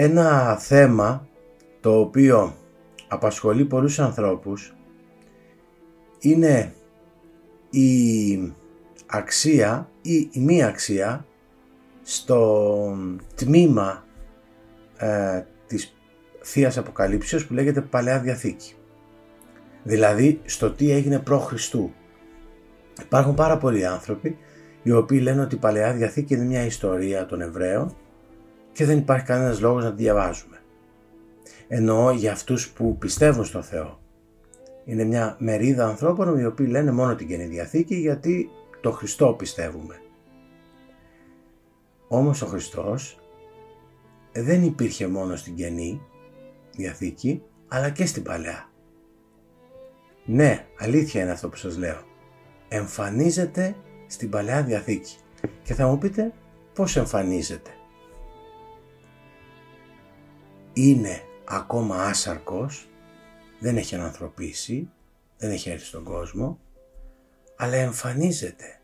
ένα θέμα το οποίο απασχολεί πολλούς ανθρώπους είναι η αξία ή η μη αξία στο τμήμα ε, της Θείας Αποκαλύψεως που λέγεται Παλαιά Διαθήκη. Δηλαδή στο τι έγινε προ Χριστού. Υπάρχουν πάρα πολλοί άνθρωποι οι οποίοι λένε ότι η Παλαιά Διαθήκη είναι μια ιστορία των Εβραίων και δεν υπάρχει κανένας λόγος να τη διαβάζουμε. Εννοώ για αυτούς που πιστεύουν στο Θεό. Είναι μια μερίδα ανθρώπων οι οποίοι λένε μόνο την Καινή Διαθήκη γιατί το Χριστό πιστεύουμε. Όμως ο Χριστός δεν υπήρχε μόνο στην Καινή Διαθήκη αλλά και στην Παλαιά. Ναι, αλήθεια είναι αυτό που σας λέω. Εμφανίζεται στην Παλαιά Διαθήκη. Και θα μου πείτε πώς εμφανίζεται. Είναι ακόμα άσαρκος, δεν έχει ανθρωπίσει, δεν έχει έρθει στον κόσμο, αλλά εμφανίζεται.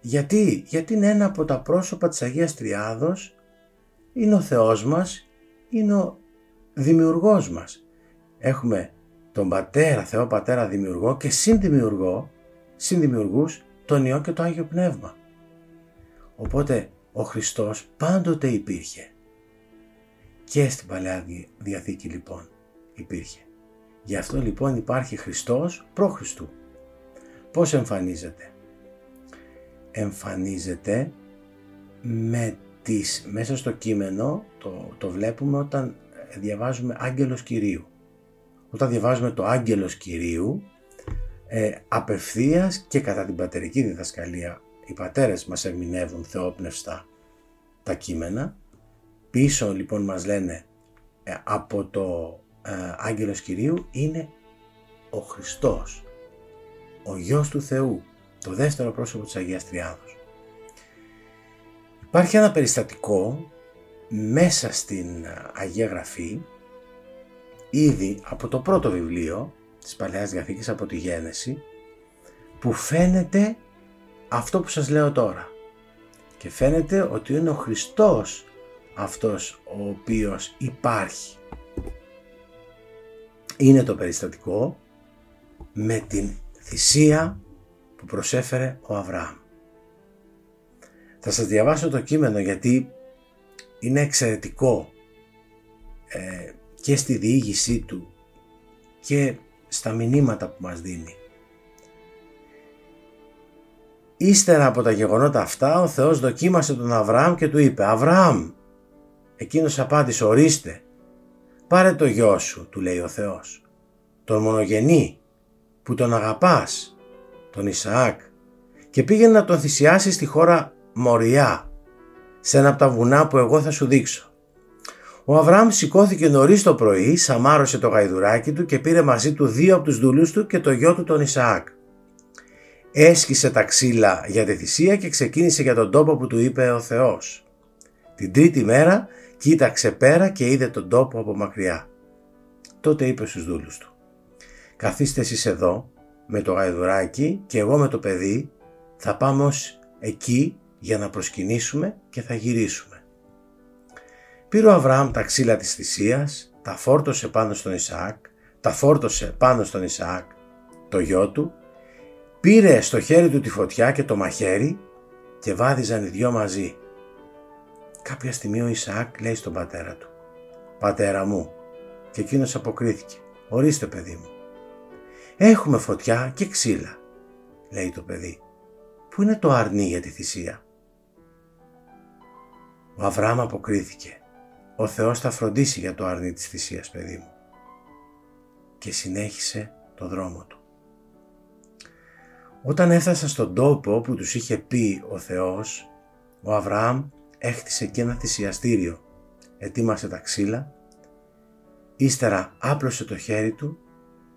Γιατί, γιατί είναι ένα από τα πρόσωπα της Αγίας Τριάδος, είναι ο Θεός μας, είναι ο δημιουργός μας. Έχουμε τον Πατέρα, Θεό Πατέρα Δημιουργό και συνδημιουργό, συνδημιουργούς τον Υιό και το Άγιο Πνεύμα. Οπότε ο Χριστός πάντοτε υπήρχε. Και στην Παλαιά Διαθήκη λοιπόν υπήρχε. Γι' αυτό λοιπόν υπάρχει Χριστός προ Χριστού. Πώς εμφανίζεται; Εμφανίζεται με τις, μέσα στο κείμενο, το, το βλέπουμε όταν διαβάζουμε Άγγελος Κυρίου. Όταν διαβάζουμε το Άγγελος Κυρίου, ε, απευθείας και κατά την πατερική διδασκαλία οι πατέρες μας ερμηνεύουν θεόπνευστα τα κείμενα. Πίσω λοιπόν μας λένε ε, από το ε, Άγγελος Κυρίου είναι ο Χριστός, ο Γιος του Θεού, το δεύτερο πρόσωπο της Αγίας Τριάδος. Υπάρχει ένα περιστατικό μέσα στην ε, Αγία Γραφή ήδη από το πρώτο βιβλίο της Παλαιάς Διαθήκης από τη Γένεση που φαίνεται αυτό που σας λέω τώρα και φαίνεται ότι είναι ο Χριστός αυτός ο οποίος υπάρχει. Είναι το περιστατικό με την θυσία που προσέφερε ο Αβραάμ. Θα σας διαβάσω το κείμενο γιατί είναι εξαιρετικό ε, και στη διήγησή του και στα μηνύματα που μας δίνει. Ύστερα από τα γεγονότα αυτά ο Θεός δοκίμασε τον Αβραάμ και του είπε «Αβραάμ». Εκείνος απάντησε «Ορίστε, πάρε το γιο σου», του λέει ο Θεός, «τον μονογενή που τον αγαπάς, τον Ισαάκ, και πήγαινε να τον θυσιάσει στη χώρα Μοριά, σε ένα από τα βουνά που εγώ θα σου δείξω. Ο Αβραάμ σηκώθηκε νωρίς το πρωί, σαμάρωσε το γαϊδουράκι του και πήρε μαζί του δύο από τους δούλους του και το γιο του τον Ισαάκ. Έσκησε τα ξύλα για τη θυσία και ξεκίνησε για τον τόπο που του είπε ο Θεός. Την τρίτη μέρα κοίταξε πέρα και είδε τον τόπο από μακριά. Τότε είπε στους δούλους του «Καθίστε εσείς εδώ με το γαϊδουράκι και εγώ με το παιδί θα πάμε ως εκεί για να προσκυνήσουμε και θα γυρίσουμε». Πήρε ο Αβραάμ τα ξύλα της θυσίας, τα φόρτωσε πάνω στον Ισαάκ, τα φόρτωσε πάνω στον Ισαάκ, το γιο του, πήρε στο χέρι του τη φωτιά και το μαχαίρι και βάδιζαν οι δυο μαζί. Κάποια στιγμή ο Ισαάκ λέει στον πατέρα του «Πατέρα μου» και εκείνος αποκρίθηκε «Ορίστε παιδί μου». «Έχουμε φωτιά και ξύλα» λέει το παιδί. «Πού είναι το αρνί για τη θυσία» Ο Αβραάμ αποκρίθηκε ο Θεός θα φροντίσει για το αρνί της θυσίας παιδί μου. Και συνέχισε το δρόμο του. Όταν έφτασα στον τόπο που τους είχε πει ο Θεός, ο Αβραάμ έχτισε εκεί ένα θυσιαστήριο, ετοίμασε τα ξύλα, ύστερα άπλωσε το χέρι του,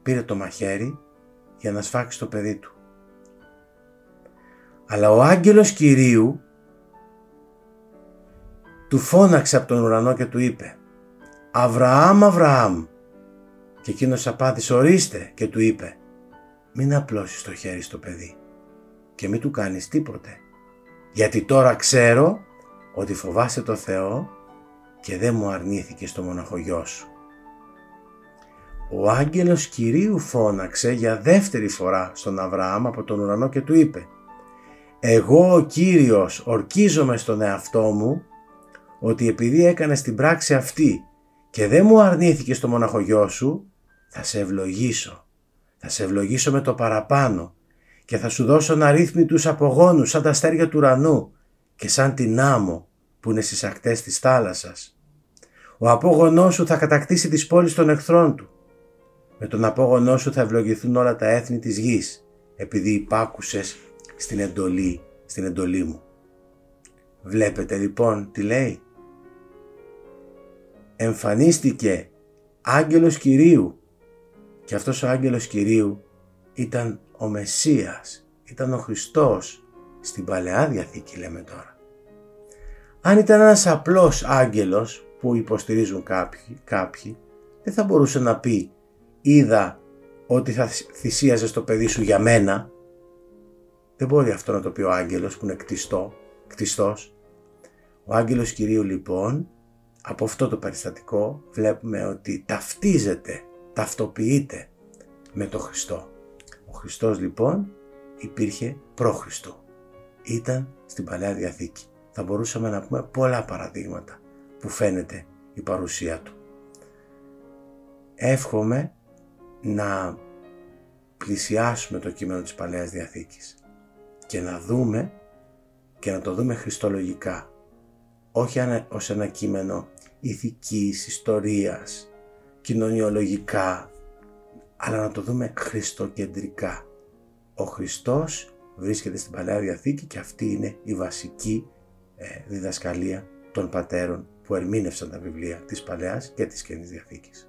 πήρε το μαχαίρι για να σφάξει το παιδί του. Αλλά ο άγγελος Κυρίου του φώναξε από τον ουρανό και του είπε «Αβραάμ, Αβραάμ» και εκείνος απάντησε «Ορίστε» και του είπε «Μην απλώσεις το χέρι στο παιδί και μην του κάνεις τίποτε γιατί τώρα ξέρω ότι φοβάσαι το Θεό και δεν μου αρνήθηκε στο μοναχογιό σου. Ο άγγελος Κυρίου φώναξε για δεύτερη φορά στον Αβραάμ από τον ουρανό και του είπε «Εγώ ο Κύριος ορκίζομαι στον εαυτό μου ότι επειδή έκανες την πράξη αυτή και δεν μου αρνήθηκε στο μοναχογιό σου, θα σε ευλογήσω. Θα σε ευλογήσω με το παραπάνω και θα σου δώσω να ρύθμι τους απογόνους σαν τα αστέρια του ουρανού και σαν την άμμο που είναι στις ακτές της θάλασσας. Ο απόγονός σου θα κατακτήσει τις πόλεις των εχθρών του. Με τον απόγονό σου θα ευλογηθούν όλα τα έθνη της γης επειδή υπάκουσες στην εντολή, στην εντολή μου. Βλέπετε λοιπόν τι λέει. Εμφανίστηκε άγγελος Κυρίου και αυτός ο άγγελος Κυρίου ήταν ο Μεσσίας, ήταν ο Χριστός στην Παλαιά Διαθήκη λέμε τώρα. Αν ήταν ένας απλός άγγελος που υποστηρίζουν κάποιοι, κάποιοι δεν θα μπορούσε να πει είδα ότι θα θυσίαζε το παιδί σου για μένα. Δεν μπορεί αυτό να το πει ο άγγελος που είναι κτιστό, κτιστός. Ο άγγελος Κυρίου λοιπόν από αυτό το περιστατικό βλέπουμε ότι ταυτίζεται, ταυτοποιείται με το Χριστό. Ο Χριστός λοιπόν υπήρχε προ-Χριστό. Ήταν στην Παλαιά Διαθήκη. Θα μπορούσαμε να πούμε πολλά παραδείγματα που φαίνεται η παρουσία του. Εύχομαι να πλησιάσουμε το κείμενο της Παλαιάς Διαθήκης και να δούμε και να το δούμε χριστολογικά όχι ως ένα κείμενο ηθικής, ιστορίας, κοινωνιολογικά αλλά να το δούμε χριστοκεντρικά. Ο Χριστός βρίσκεται στην Παλαιά Διαθήκη και αυτή είναι η βασική ε, διδασκαλία των πατέρων που ερμήνευσαν τα βιβλία της Παλαιάς και της Καινής Διαθήκης.